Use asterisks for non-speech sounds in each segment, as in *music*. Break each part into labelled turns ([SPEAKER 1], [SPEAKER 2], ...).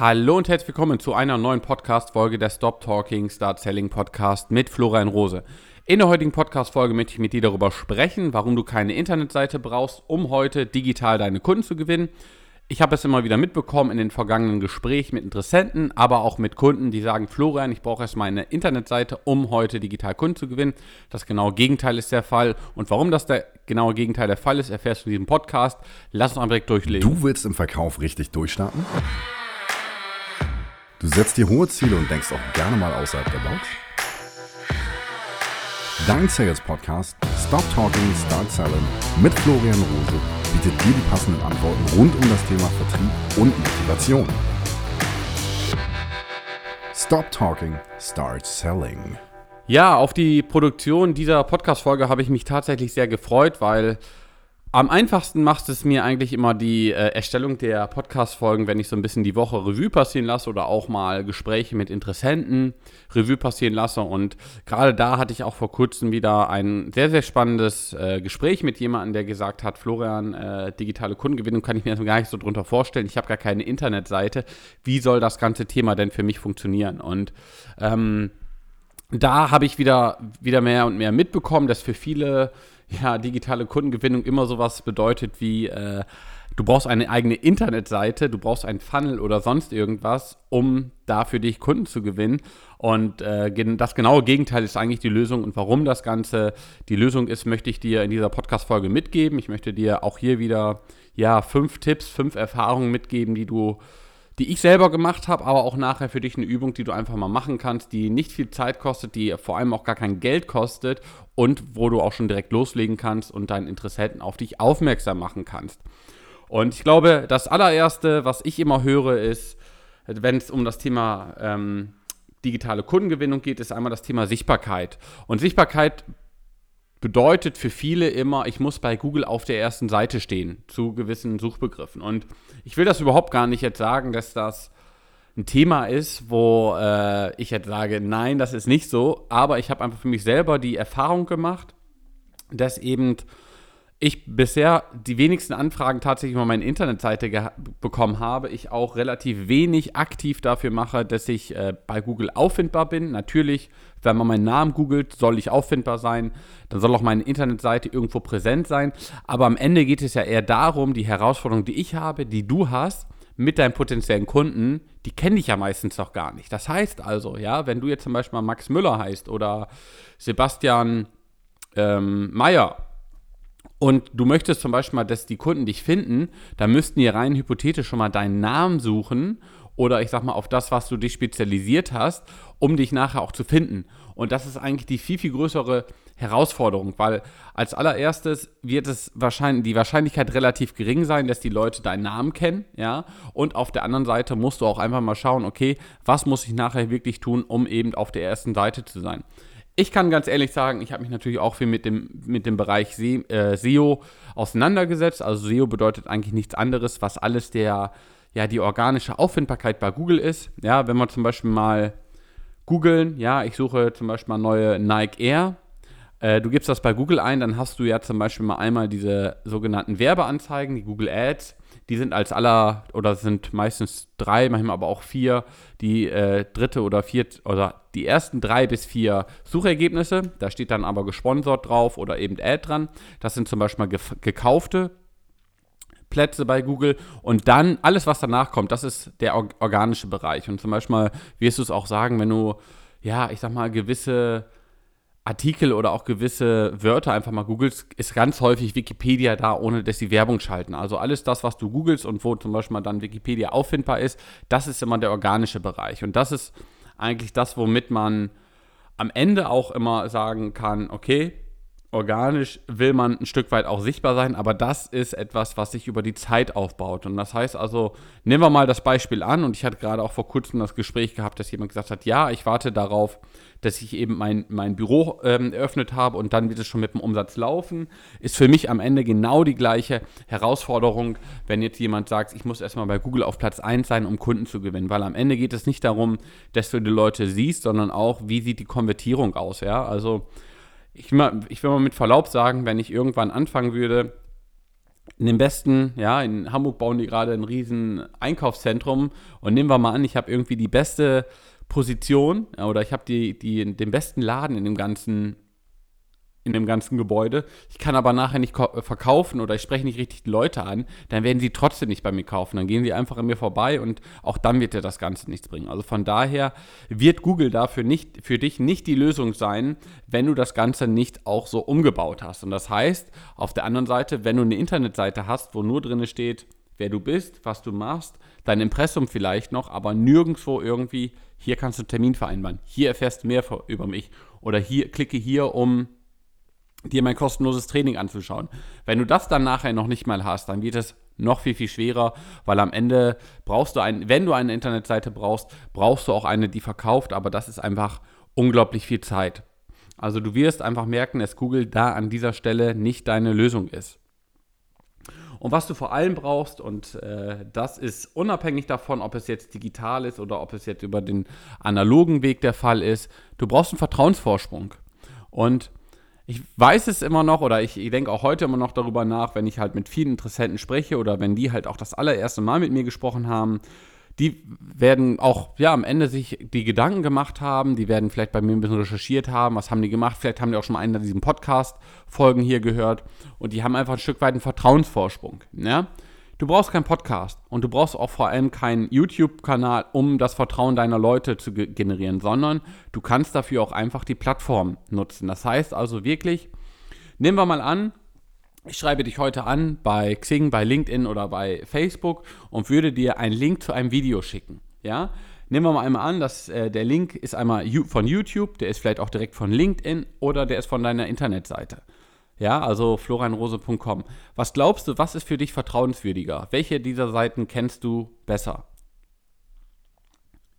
[SPEAKER 1] Hallo und herzlich willkommen zu einer neuen Podcast-Folge der Stop Talking Start Selling Podcast mit Florian Rose. In der heutigen Podcast-Folge möchte ich mit dir darüber sprechen, warum du keine Internetseite brauchst, um heute digital deine Kunden zu gewinnen. Ich habe es immer wieder mitbekommen in den vergangenen Gesprächen mit Interessenten, aber auch mit Kunden, die sagen, Florian, ich brauche erstmal eine Internetseite, um heute digital Kunden zu gewinnen. Das genaue Gegenteil ist der Fall. Und warum das der genaue Gegenteil der Fall ist, erfährst du in diesem Podcast. Lass uns einfach direkt durchlegen.
[SPEAKER 2] Du willst im Verkauf richtig durchstarten? Du setzt dir hohe Ziele und denkst auch gerne mal außerhalb der Box? Dein Sales Podcast Stop Talking, Start Selling mit Florian Rose bietet dir die passenden Antworten rund um das Thema Vertrieb und Motivation. Stop Talking, Start Selling.
[SPEAKER 1] Ja, auf die Produktion dieser Podcast-Folge habe ich mich tatsächlich sehr gefreut, weil am einfachsten macht es mir eigentlich immer die äh, Erstellung der Podcast-Folgen, wenn ich so ein bisschen die Woche Revue passieren lasse oder auch mal Gespräche mit Interessenten Revue passieren lasse. Und gerade da hatte ich auch vor kurzem wieder ein sehr, sehr spannendes äh, Gespräch mit jemandem, der gesagt hat, Florian, äh, digitale Kundengewinnung kann ich mir gar nicht so drunter vorstellen. Ich habe gar keine Internetseite. Wie soll das ganze Thema denn für mich funktionieren? Und ähm, da habe ich wieder, wieder mehr und mehr mitbekommen, dass für viele ja, digitale Kundengewinnung immer sowas bedeutet wie, äh, du brauchst eine eigene Internetseite, du brauchst einen Funnel oder sonst irgendwas, um da für dich Kunden zu gewinnen. Und äh, das genaue Gegenteil ist eigentlich die Lösung. Und warum das Ganze die Lösung ist, möchte ich dir in dieser Podcast-Folge mitgeben. Ich möchte dir auch hier wieder ja, fünf Tipps, fünf Erfahrungen mitgeben, die du die ich selber gemacht habe, aber auch nachher für dich eine Übung, die du einfach mal machen kannst, die nicht viel Zeit kostet, die vor allem auch gar kein Geld kostet und wo du auch schon direkt loslegen kannst und deinen Interessenten auf dich aufmerksam machen kannst. Und ich glaube, das allererste, was ich immer höre, ist, wenn es um das Thema ähm, digitale Kundengewinnung geht, ist einmal das Thema Sichtbarkeit. Und Sichtbarkeit bedeutet für viele immer, ich muss bei Google auf der ersten Seite stehen zu gewissen Suchbegriffen. Und ich will das überhaupt gar nicht jetzt sagen, dass das ein Thema ist, wo äh, ich jetzt sage, nein, das ist nicht so. Aber ich habe einfach für mich selber die Erfahrung gemacht, dass eben ich bisher die wenigsten Anfragen tatsächlich über meine Internetseite bekommen habe, ich auch relativ wenig aktiv dafür mache, dass ich äh, bei Google auffindbar bin. Natürlich, wenn man meinen Namen googelt, soll ich auffindbar sein. Dann soll auch meine Internetseite irgendwo präsent sein. Aber am Ende geht es ja eher darum, die Herausforderung, die ich habe, die du hast, mit deinen potenziellen Kunden, die kenne ich ja meistens noch gar nicht. Das heißt also, ja, wenn du jetzt zum Beispiel Max Müller heißt oder Sebastian ähm, Meyer und du möchtest zum Beispiel mal, dass die Kunden dich finden, dann müssten die rein hypothetisch schon mal deinen Namen suchen oder ich sag mal auf das, was du dich spezialisiert hast, um dich nachher auch zu finden. Und das ist eigentlich die viel, viel größere Herausforderung, weil als allererstes wird es wahrscheinlich, die Wahrscheinlichkeit relativ gering sein, dass die Leute deinen Namen kennen, ja. Und auf der anderen Seite musst du auch einfach mal schauen, okay, was muss ich nachher wirklich tun, um eben auf der ersten Seite zu sein. Ich kann ganz ehrlich sagen, ich habe mich natürlich auch viel mit dem, mit dem Bereich Se äh, SEO auseinandergesetzt. Also SEO bedeutet eigentlich nichts anderes, was alles der, ja, die organische Auffindbarkeit bei Google ist. Ja, wenn wir zum Beispiel mal googeln, ja, ich suche zum Beispiel mal neue Nike Air. Äh, du gibst das bei Google ein, dann hast du ja zum Beispiel mal einmal diese sogenannten Werbeanzeigen, die Google Ads die sind als aller, oder sind meistens drei, manchmal aber auch vier, die äh, dritte oder vierte, oder die ersten drei bis vier Suchergebnisse. Da steht dann aber gesponsert drauf oder eben Ad dran. Das sind zum Beispiel mal gekaufte Plätze bei Google und dann alles, was danach kommt, das ist der organische Bereich. Und zum Beispiel wirst du es auch sagen, wenn du, ja, ich sag mal, gewisse Artikel oder auch gewisse Wörter einfach mal googelst, ist ganz häufig Wikipedia da, ohne dass sie Werbung schalten. Also alles das, was du googelst und wo zum Beispiel dann Wikipedia auffindbar ist, das ist immer der organische Bereich. Und das ist eigentlich das, womit man am Ende auch immer sagen kann, okay, organisch will man ein Stück weit auch sichtbar sein, aber das ist etwas, was sich über die Zeit aufbaut. Und das heißt also, nehmen wir mal das Beispiel an, und ich hatte gerade auch vor kurzem das Gespräch gehabt, dass jemand gesagt hat, ja, ich warte darauf, dass ich eben mein, mein Büro ähm, eröffnet habe und dann wird es schon mit dem Umsatz laufen. Ist für mich am Ende genau die gleiche Herausforderung, wenn jetzt jemand sagt, ich muss erstmal bei Google auf Platz 1 sein, um Kunden zu gewinnen. Weil am Ende geht es nicht darum, dass du die Leute siehst, sondern auch, wie sieht die Konvertierung aus. Ja, also ich, ich will mal mit Verlaub sagen, wenn ich irgendwann anfangen würde, in dem besten, ja, in Hamburg bauen die gerade ein riesen Einkaufszentrum. Und nehmen wir mal an, ich habe irgendwie die beste Position oder ich habe die, die, den besten Laden in dem ganzen in dem ganzen Gebäude. Ich kann aber nachher nicht verkaufen oder ich spreche nicht richtig die Leute an, dann werden sie trotzdem nicht bei mir kaufen. Dann gehen sie einfach an mir vorbei und auch dann wird dir das Ganze nichts bringen. Also von daher wird Google dafür nicht, für dich nicht die Lösung sein, wenn du das Ganze nicht auch so umgebaut hast. Und das heißt, auf der anderen Seite, wenn du eine Internetseite hast, wo nur drin steht, wer du bist, was du machst, dein Impressum vielleicht noch, aber nirgendwo irgendwie, hier kannst du einen Termin vereinbaren, hier erfährst du mehr über mich oder hier klicke hier, um dir mein kostenloses Training anzuschauen. Wenn du das dann nachher noch nicht mal hast, dann wird es noch viel, viel schwerer, weil am Ende brauchst du ein, wenn du eine Internetseite brauchst, brauchst du auch eine, die verkauft, aber das ist einfach unglaublich viel Zeit. Also du wirst einfach merken, dass Google da an dieser Stelle nicht deine Lösung ist. Und was du vor allem brauchst, und äh, das ist unabhängig davon, ob es jetzt digital ist oder ob es jetzt über den analogen Weg der Fall ist, du brauchst einen Vertrauensvorsprung. Und ich weiß es immer noch oder ich, ich denke auch heute immer noch darüber nach, wenn ich halt mit vielen Interessenten spreche oder wenn die halt auch das allererste Mal mit mir gesprochen haben. Die werden auch, ja, am Ende sich die Gedanken gemacht haben, die werden vielleicht bei mir ein bisschen recherchiert haben, was haben die gemacht, vielleicht haben die auch schon mal einen dieser Podcast-Folgen hier gehört und die haben einfach ein Stück weit einen Vertrauensvorsprung. Ja? Du brauchst keinen Podcast und du brauchst auch vor allem keinen YouTube-Kanal, um das Vertrauen deiner Leute zu ge generieren, sondern du kannst dafür auch einfach die Plattform nutzen. Das heißt also wirklich, nehmen wir mal an, ich schreibe dich heute an bei Xing, bei LinkedIn oder bei Facebook und würde dir einen Link zu einem Video schicken. Ja? Nehmen wir mal einmal an, dass äh, der Link ist einmal von YouTube, der ist vielleicht auch direkt von LinkedIn oder der ist von deiner Internetseite. Ja, also florianrose.com. Was glaubst du, was ist für dich vertrauenswürdiger? Welche dieser Seiten kennst du besser?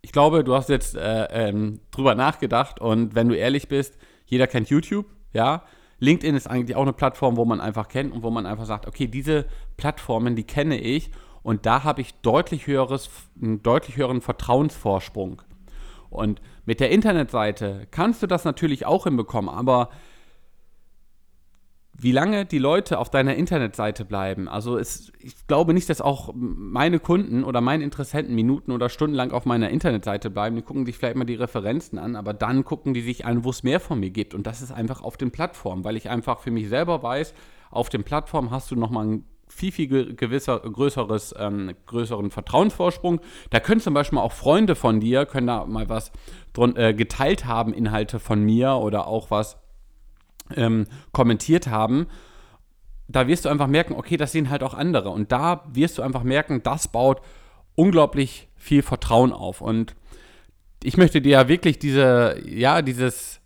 [SPEAKER 1] Ich glaube, du hast jetzt äh, ähm, drüber nachgedacht und wenn du ehrlich bist, jeder kennt YouTube, ja. LinkedIn ist eigentlich auch eine Plattform, wo man einfach kennt und wo man einfach sagt, okay, diese Plattformen, die kenne ich und da habe ich deutlich höheres, einen deutlich höheren Vertrauensvorsprung. Und mit der Internetseite kannst du das natürlich auch hinbekommen, aber wie lange die Leute auf deiner Internetseite bleiben. Also es, ich glaube nicht, dass auch meine Kunden oder meine Interessenten Minuten oder Stunden lang auf meiner Internetseite bleiben. Die gucken sich vielleicht mal die Referenzen an, aber dann gucken die sich an, wo es mehr von mir gibt. Und das ist einfach auf den Plattformen, weil ich einfach für mich selber weiß, auf den Plattformen hast du nochmal ein viel, viel gewisser, größeres, ähm, größeren Vertrauensvorsprung. Da können zum Beispiel auch Freunde von dir, können da mal was drun, äh, geteilt haben, Inhalte von mir oder auch was ähm, kommentiert haben, da wirst du einfach merken, okay, das sehen halt auch andere. Und da wirst du einfach merken, das baut unglaublich viel Vertrauen auf. Und ich möchte dir ja wirklich diese, ja, dieses,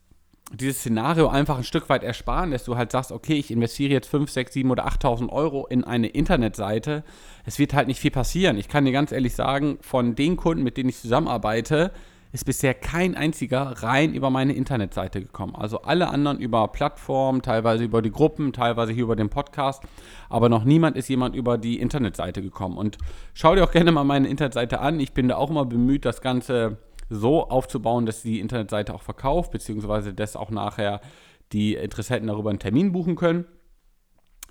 [SPEAKER 1] dieses Szenario einfach ein Stück weit ersparen, dass du halt sagst, okay, ich investiere jetzt 5, 6, 7 oder 8.000 Euro in eine Internetseite. Es wird halt nicht viel passieren. Ich kann dir ganz ehrlich sagen, von den Kunden, mit denen ich zusammenarbeite, ist bisher kein einziger rein über meine Internetseite gekommen. Also alle anderen über Plattformen, teilweise über die Gruppen, teilweise hier über den Podcast, aber noch niemand ist jemand über die Internetseite gekommen. Und schau dir auch gerne mal meine Internetseite an. Ich bin da auch immer bemüht, das Ganze so aufzubauen, dass die Internetseite auch verkauft, beziehungsweise dass auch nachher die Interessenten darüber einen Termin buchen können.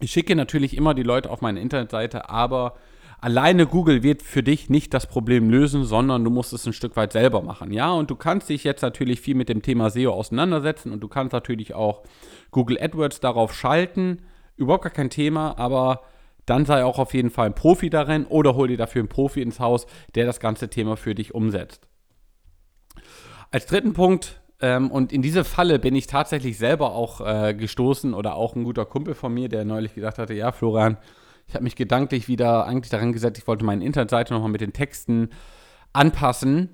[SPEAKER 1] Ich schicke natürlich immer die Leute auf meine Internetseite, aber alleine Google wird für dich nicht das Problem lösen, sondern du musst es ein Stück weit selber machen. Ja, und du kannst dich jetzt natürlich viel mit dem Thema SEO auseinandersetzen und du kannst natürlich auch Google AdWords darauf schalten. Überhaupt gar kein Thema, aber dann sei auch auf jeden Fall ein Profi darin oder hol dir dafür einen Profi ins Haus, der das ganze Thema für dich umsetzt. Als dritten Punkt, ähm, und in diese Falle bin ich tatsächlich selber auch äh, gestoßen oder auch ein guter Kumpel von mir, der neulich gesagt hatte, ja, Florian, ich habe mich gedanklich wieder eigentlich daran gesetzt, ich wollte meine Internetseite nochmal mit den Texten anpassen.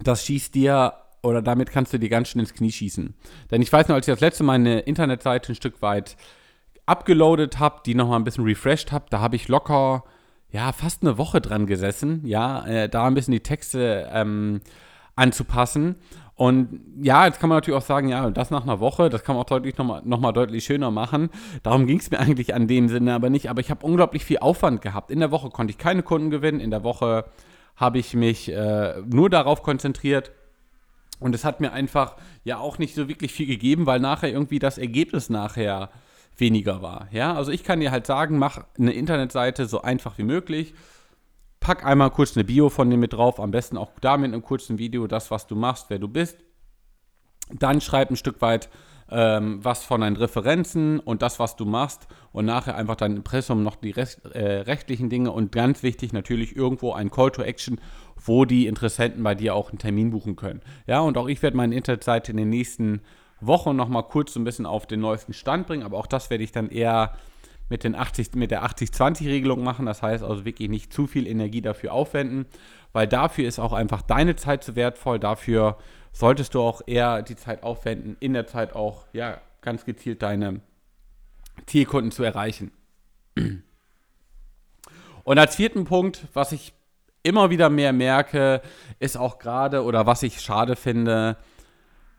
[SPEAKER 1] Das schießt dir oder damit kannst du dir ganz schön ins Knie schießen. Denn ich weiß noch, als ich das letzte Mal meine Internetseite ein Stück weit abgeloadet habe, die nochmal ein bisschen refreshed habe, da habe ich locker, ja, fast eine Woche dran gesessen, ja, äh, da ein bisschen die Texte ähm, anzupassen. Und ja, jetzt kann man natürlich auch sagen, ja, das nach einer Woche, das kann man auch deutlich nochmal noch mal deutlich schöner machen. Darum ging es mir eigentlich an dem Sinne aber nicht. Aber ich habe unglaublich viel Aufwand gehabt. In der Woche konnte ich keine Kunden gewinnen. In der Woche habe ich mich äh, nur darauf konzentriert. Und es hat mir einfach ja auch nicht so wirklich viel gegeben, weil nachher irgendwie das Ergebnis nachher weniger war. Ja, also ich kann dir halt sagen, mach eine Internetseite so einfach wie möglich. Pack einmal kurz eine Bio von dir mit drauf, am besten auch da mit einem kurzen Video, das, was du machst, wer du bist. Dann schreib ein Stück weit ähm, was von deinen Referenzen und das, was du machst und nachher einfach dein Impressum noch die Rest, äh, rechtlichen Dinge und ganz wichtig natürlich irgendwo ein Call to Action, wo die Interessenten bei dir auch einen Termin buchen können. Ja, und auch ich werde meine Internetseite in den nächsten Wochen nochmal kurz so ein bisschen auf den neuesten Stand bringen, aber auch das werde ich dann eher mit, den 80, mit der 80-20-Regelung machen. Das heißt also wirklich nicht zu viel Energie dafür aufwenden, weil dafür ist auch einfach deine Zeit zu wertvoll. Dafür solltest du auch eher die Zeit aufwenden, in der Zeit auch ja, ganz gezielt deine Zielkunden zu erreichen. Und als vierten Punkt, was ich immer wieder mehr merke, ist auch gerade oder was ich schade finde,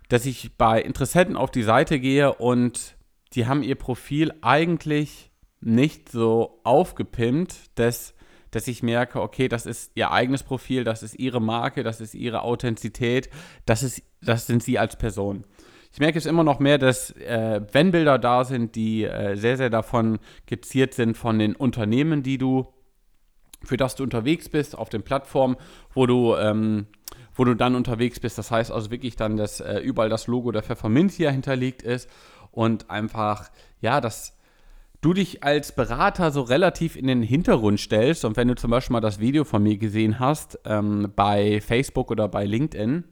[SPEAKER 1] dass ich bei Interessenten auf die Seite gehe und die haben ihr Profil eigentlich nicht so aufgepimpt, dass, dass ich merke, okay, das ist ihr eigenes Profil, das ist ihre Marke, das ist ihre Authentizität, das, ist, das sind sie als Person. Ich merke es immer noch mehr, dass äh, wenn Bilder da sind, die äh, sehr, sehr davon geziert sind von den Unternehmen, die du, für das du unterwegs bist, auf den Plattformen, wo du ähm, wo du dann unterwegs bist. Das heißt also wirklich dann, dass äh, überall das Logo der Pfefferminzia hinterlegt ist und einfach, ja, dass du dich als Berater so relativ in den Hintergrund stellst. Und wenn du zum Beispiel mal das Video von mir gesehen hast, ähm, bei Facebook oder bei LinkedIn,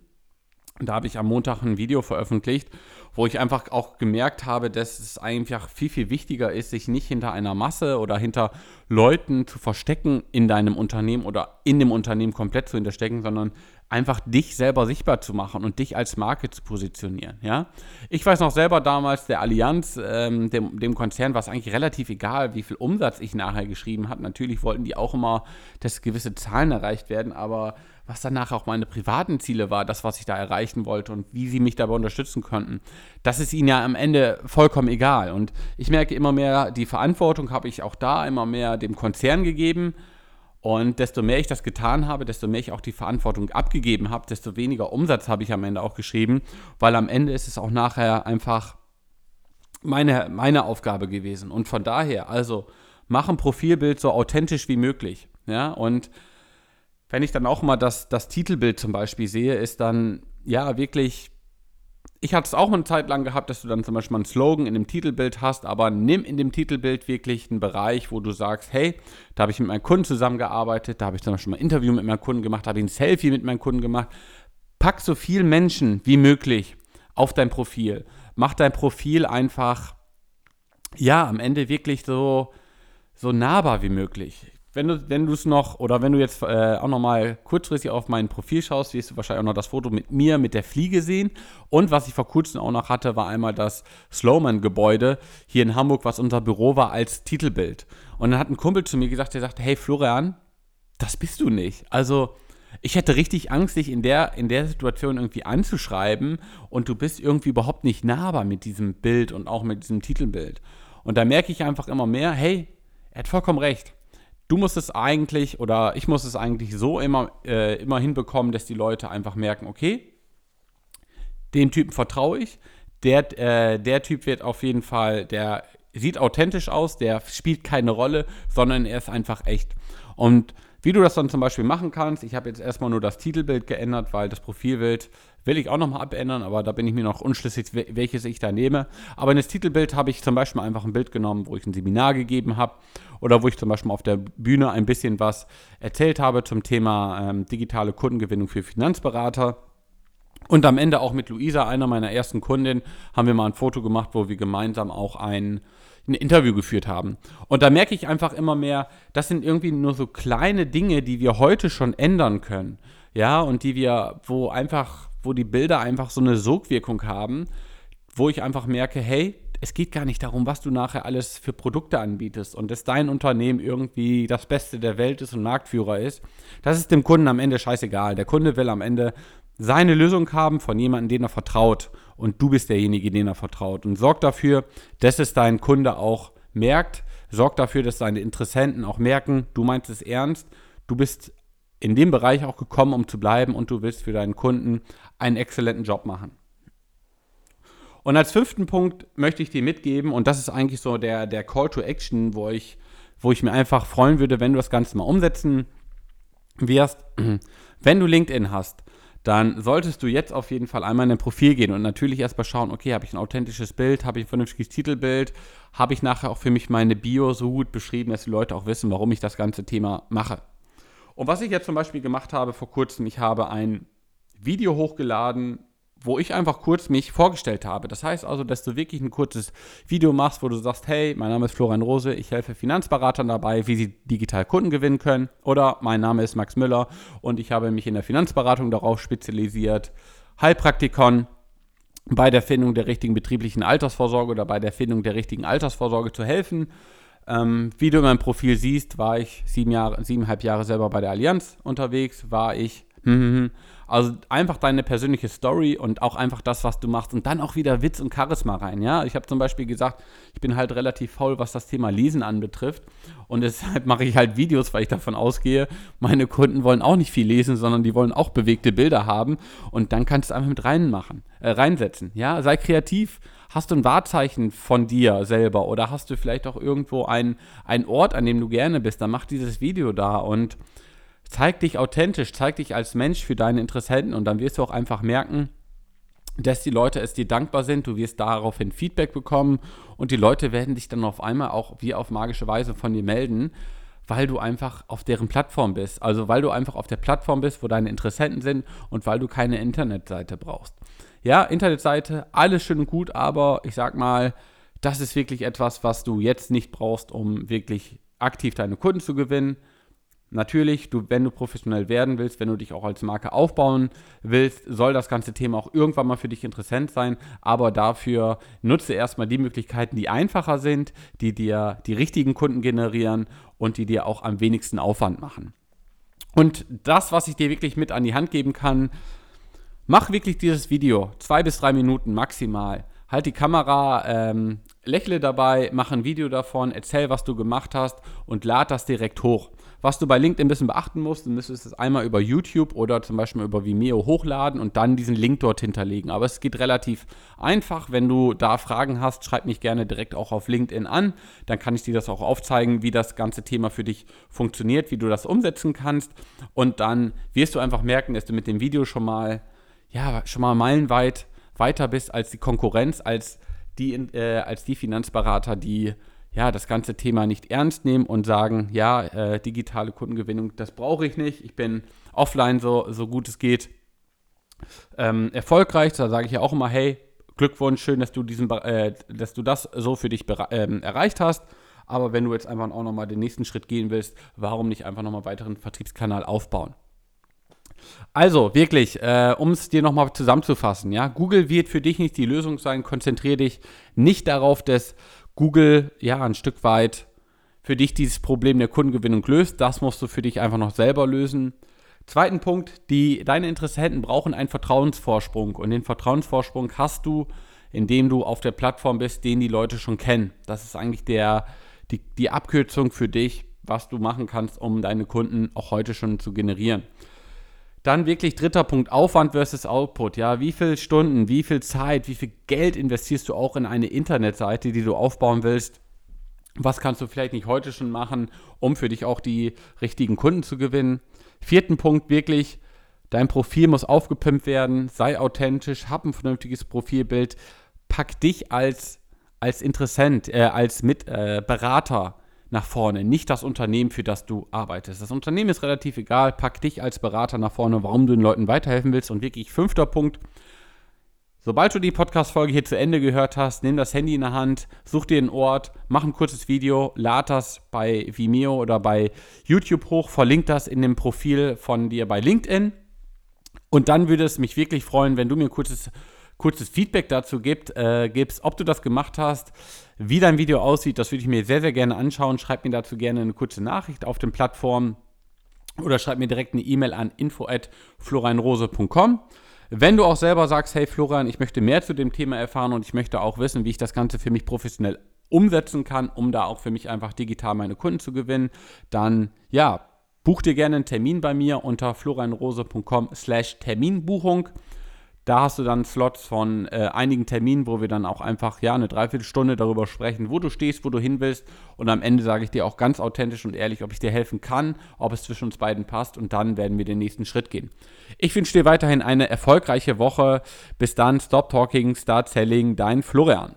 [SPEAKER 1] da habe ich am Montag ein Video veröffentlicht, wo ich einfach auch gemerkt habe, dass es einfach viel, viel wichtiger ist, sich nicht hinter einer Masse oder hinter Leuten zu verstecken in deinem Unternehmen oder in dem Unternehmen komplett zu hinterstecken, sondern einfach dich selber sichtbar zu machen und dich als Marke zu positionieren. Ja? Ich weiß noch selber damals, der Allianz, ähm, dem, dem Konzern, war es eigentlich relativ egal, wie viel Umsatz ich nachher geschrieben habe. Natürlich wollten die auch immer, dass gewisse Zahlen erreicht werden, aber was danach auch meine privaten Ziele war, das, was ich da erreichen wollte und wie sie mich dabei unterstützen konnten, das ist ihnen ja am Ende vollkommen egal. Und ich merke immer mehr, die Verantwortung habe ich auch da immer mehr dem Konzern gegeben und desto mehr ich das getan habe, desto mehr ich auch die Verantwortung abgegeben habe, desto weniger Umsatz habe ich am Ende auch geschrieben, weil am Ende ist es auch nachher einfach meine, meine Aufgabe gewesen. Und von daher, also mach ein Profilbild so authentisch wie möglich. Ja, und wenn ich dann auch mal das, das Titelbild zum Beispiel sehe, ist dann ja wirklich ich hatte es auch eine Zeit lang gehabt, dass du dann zum Beispiel mal einen Slogan in dem Titelbild hast, aber nimm in dem Titelbild wirklich einen Bereich, wo du sagst, hey, da habe ich mit meinem Kunden zusammengearbeitet, da habe ich zum Beispiel mal ein Interview mit meinem Kunden gemacht, da habe ich ein Selfie mit meinem Kunden gemacht. Pack so viel Menschen wie möglich auf dein Profil. Mach dein Profil einfach, ja, am Ende wirklich so, so nahbar wie möglich wenn du wenn es noch oder wenn du jetzt äh, auch noch mal kurzfristig auf mein Profil schaust, wirst du wahrscheinlich auch noch das Foto mit mir mit der Fliege sehen. Und was ich vor kurzem auch noch hatte, war einmal das Slowman-Gebäude hier in Hamburg, was unser Büro war als Titelbild. Und dann hat ein Kumpel zu mir gesagt, der sagte, hey Florian, das bist du nicht. Also ich hätte richtig Angst, dich in der, in der Situation irgendwie anzuschreiben und du bist irgendwie überhaupt nicht nahbar mit diesem Bild und auch mit diesem Titelbild. Und da merke ich einfach immer mehr, hey, er hat vollkommen recht du musst es eigentlich oder ich muss es eigentlich so immer, äh, immer hinbekommen, dass die Leute einfach merken, okay, dem Typen vertraue ich, der, äh, der Typ wird auf jeden Fall, der sieht authentisch aus, der spielt keine Rolle, sondern er ist einfach echt. Und wie du das dann zum Beispiel machen kannst, ich habe jetzt erstmal nur das Titelbild geändert, weil das Profilbild will ich auch nochmal abändern, aber da bin ich mir noch unschlüssig, welches ich da nehme. Aber in das Titelbild habe ich zum Beispiel einfach ein Bild genommen, wo ich ein Seminar gegeben habe oder wo ich zum Beispiel auf der Bühne ein bisschen was erzählt habe zum Thema ähm, digitale Kundengewinnung für Finanzberater. Und am Ende auch mit Luisa, einer meiner ersten Kundinnen, haben wir mal ein Foto gemacht, wo wir gemeinsam auch ein, ein Interview geführt haben. Und da merke ich einfach immer mehr, das sind irgendwie nur so kleine Dinge, die wir heute schon ändern können. Ja, und die wir, wo einfach, wo die Bilder einfach so eine Sogwirkung haben, wo ich einfach merke, hey, es geht gar nicht darum, was du nachher alles für Produkte anbietest und dass dein Unternehmen irgendwie das Beste der Welt ist und Marktführer ist. Das ist dem Kunden am Ende scheißegal. Der Kunde will am Ende seine Lösung haben von jemandem, den er vertraut. Und du bist derjenige, den er vertraut. Und sorg dafür, dass es dein Kunde auch merkt. Sorg dafür, dass deine Interessenten auch merken, du meinst es ernst. Du bist in dem Bereich auch gekommen, um zu bleiben und du willst für deinen Kunden einen exzellenten Job machen. Und als fünften Punkt möchte ich dir mitgeben, und das ist eigentlich so der, der Call to Action, wo ich, wo ich mir einfach freuen würde, wenn du das Ganze mal umsetzen wirst. Wenn du LinkedIn hast, dann solltest du jetzt auf jeden Fall einmal in dein Profil gehen und natürlich erstmal schauen, okay, habe ich ein authentisches Bild, habe ich ein vernünftiges Titelbild, habe ich nachher auch für mich meine Bio so gut beschrieben, dass die Leute auch wissen, warum ich das ganze Thema mache. Und was ich jetzt zum Beispiel gemacht habe vor kurzem, ich habe ein Video hochgeladen wo ich einfach kurz mich vorgestellt habe. Das heißt also, dass du wirklich ein kurzes Video machst, wo du sagst, hey, mein Name ist Florian Rose, ich helfe Finanzberatern dabei, wie sie digital Kunden gewinnen können. Oder mein Name ist Max Müller und ich habe mich in der Finanzberatung darauf spezialisiert, Heilpraktikon bei der Findung der richtigen betrieblichen Altersvorsorge oder bei der Findung der richtigen Altersvorsorge zu helfen. Ähm, wie du in meinem Profil siehst, war ich sieben Jahre, siebeneinhalb Jahre selber bei der Allianz unterwegs, war ich hm, hm, hm. Also einfach deine persönliche Story und auch einfach das, was du machst und dann auch wieder Witz und Charisma rein. Ja, ich habe zum Beispiel gesagt, ich bin halt relativ faul, was das Thema Lesen anbetrifft und *laughs* deshalb mache ich halt Videos, weil ich davon ausgehe, meine Kunden wollen auch nicht viel lesen, sondern die wollen auch bewegte Bilder haben und dann kannst du einfach mit reinmachen, äh, reinsetzen. Ja, sei kreativ. Hast du ein Wahrzeichen von dir selber oder hast du vielleicht auch irgendwo einen, einen Ort, an dem du gerne bist, dann mach dieses Video da und zeig dich authentisch, zeig dich als Mensch für deine Interessenten und dann wirst du auch einfach merken, dass die Leute es dir dankbar sind, du wirst daraufhin Feedback bekommen und die Leute werden dich dann auf einmal auch wie auf magische Weise von dir melden, weil du einfach auf deren Plattform bist. Also weil du einfach auf der Plattform bist, wo deine Interessenten sind und weil du keine Internetseite brauchst. Ja, Internetseite, alles schön und gut, aber ich sag mal, das ist wirklich etwas, was du jetzt nicht brauchst, um wirklich aktiv deine Kunden zu gewinnen. Natürlich, du, wenn du professionell werden willst, wenn du dich auch als Marke aufbauen willst, soll das ganze Thema auch irgendwann mal für dich interessant sein. Aber dafür nutze erstmal die Möglichkeiten, die einfacher sind, die dir die richtigen Kunden generieren und die dir auch am wenigsten Aufwand machen. Und das, was ich dir wirklich mit an die Hand geben kann, mach wirklich dieses Video, zwei bis drei Minuten maximal. Halt die Kamera, ähm, lächle dabei, mach ein Video davon, erzähl, was du gemacht hast und lad das direkt hoch. Was du bei LinkedIn ein bisschen beachten musst, du müsstest es einmal über YouTube oder zum Beispiel über Vimeo hochladen und dann diesen Link dort hinterlegen. Aber es geht relativ einfach. Wenn du da Fragen hast, schreib mich gerne direkt auch auf LinkedIn an. Dann kann ich dir das auch aufzeigen, wie das ganze Thema für dich funktioniert, wie du das umsetzen kannst. Und dann wirst du einfach merken, dass du mit dem Video schon mal, ja, schon mal meilenweit weiter bist als die Konkurrenz, als die, äh, als die Finanzberater, die ja, das ganze Thema nicht ernst nehmen und sagen, ja, äh, digitale Kundengewinnung, das brauche ich nicht. Ich bin offline so, so gut es geht ähm, erfolgreich. Da sage ich ja auch immer, hey, Glückwunsch, schön, dass du diesen, äh, dass du das so für dich ähm, erreicht hast. Aber wenn du jetzt einfach auch nochmal den nächsten Schritt gehen willst, warum nicht einfach nochmal weiteren Vertriebskanal aufbauen? Also wirklich, äh, um es dir nochmal zusammenzufassen, ja, Google wird für dich nicht die Lösung sein. Konzentriere dich nicht darauf, dass Google ja ein Stück weit für dich dieses Problem der Kundengewinnung löst. Das musst du für dich einfach noch selber lösen. Zweiten Punkt, die, deine Interessenten brauchen einen Vertrauensvorsprung und den Vertrauensvorsprung hast du, indem du auf der Plattform bist, den die Leute schon kennen. Das ist eigentlich der, die, die Abkürzung für dich, was du machen kannst, um deine Kunden auch heute schon zu generieren. Dann wirklich dritter Punkt, Aufwand versus Output. Ja, wie viele Stunden, wie viel Zeit, wie viel Geld investierst du auch in eine Internetseite, die du aufbauen willst? Was kannst du vielleicht nicht heute schon machen, um für dich auch die richtigen Kunden zu gewinnen? Vierten Punkt, wirklich, dein Profil muss aufgepimpt werden, sei authentisch, hab ein vernünftiges Profilbild, pack dich als, als Interessent, äh, als Mitberater äh, nach vorne, nicht das Unternehmen, für das du arbeitest. Das Unternehmen ist relativ egal, pack dich als Berater nach vorne, warum du den Leuten weiterhelfen willst. Und wirklich fünfter Punkt, sobald du die Podcast-Folge hier zu Ende gehört hast, nimm das Handy in der Hand, such dir einen Ort, mach ein kurzes Video, lad das bei Vimeo oder bei YouTube hoch, verlink das in dem Profil von dir bei LinkedIn. Und dann würde es mich wirklich freuen, wenn du mir ein kurzes kurzes Feedback dazu gibt, äh, gibst, ob du das gemacht hast, wie dein Video aussieht. Das würde ich mir sehr, sehr gerne anschauen. Schreib mir dazu gerne eine kurze Nachricht auf den Plattformen oder schreib mir direkt eine E-Mail an info@florianrose.com. Wenn du auch selber sagst, hey Florian, ich möchte mehr zu dem Thema erfahren und ich möchte auch wissen, wie ich das Ganze für mich professionell umsetzen kann, um da auch für mich einfach digital meine Kunden zu gewinnen, dann ja, buch dir gerne einen Termin bei mir unter florianrose.com slash Terminbuchung. Da hast du dann Slots von äh, einigen Terminen, wo wir dann auch einfach ja eine Dreiviertelstunde darüber sprechen, wo du stehst, wo du hin willst. Und am Ende sage ich dir auch ganz authentisch und ehrlich, ob ich dir helfen kann, ob es zwischen uns beiden passt. Und dann werden wir den nächsten Schritt gehen. Ich wünsche dir weiterhin eine erfolgreiche Woche. Bis dann, Stop Talking, Start Selling, dein Florian.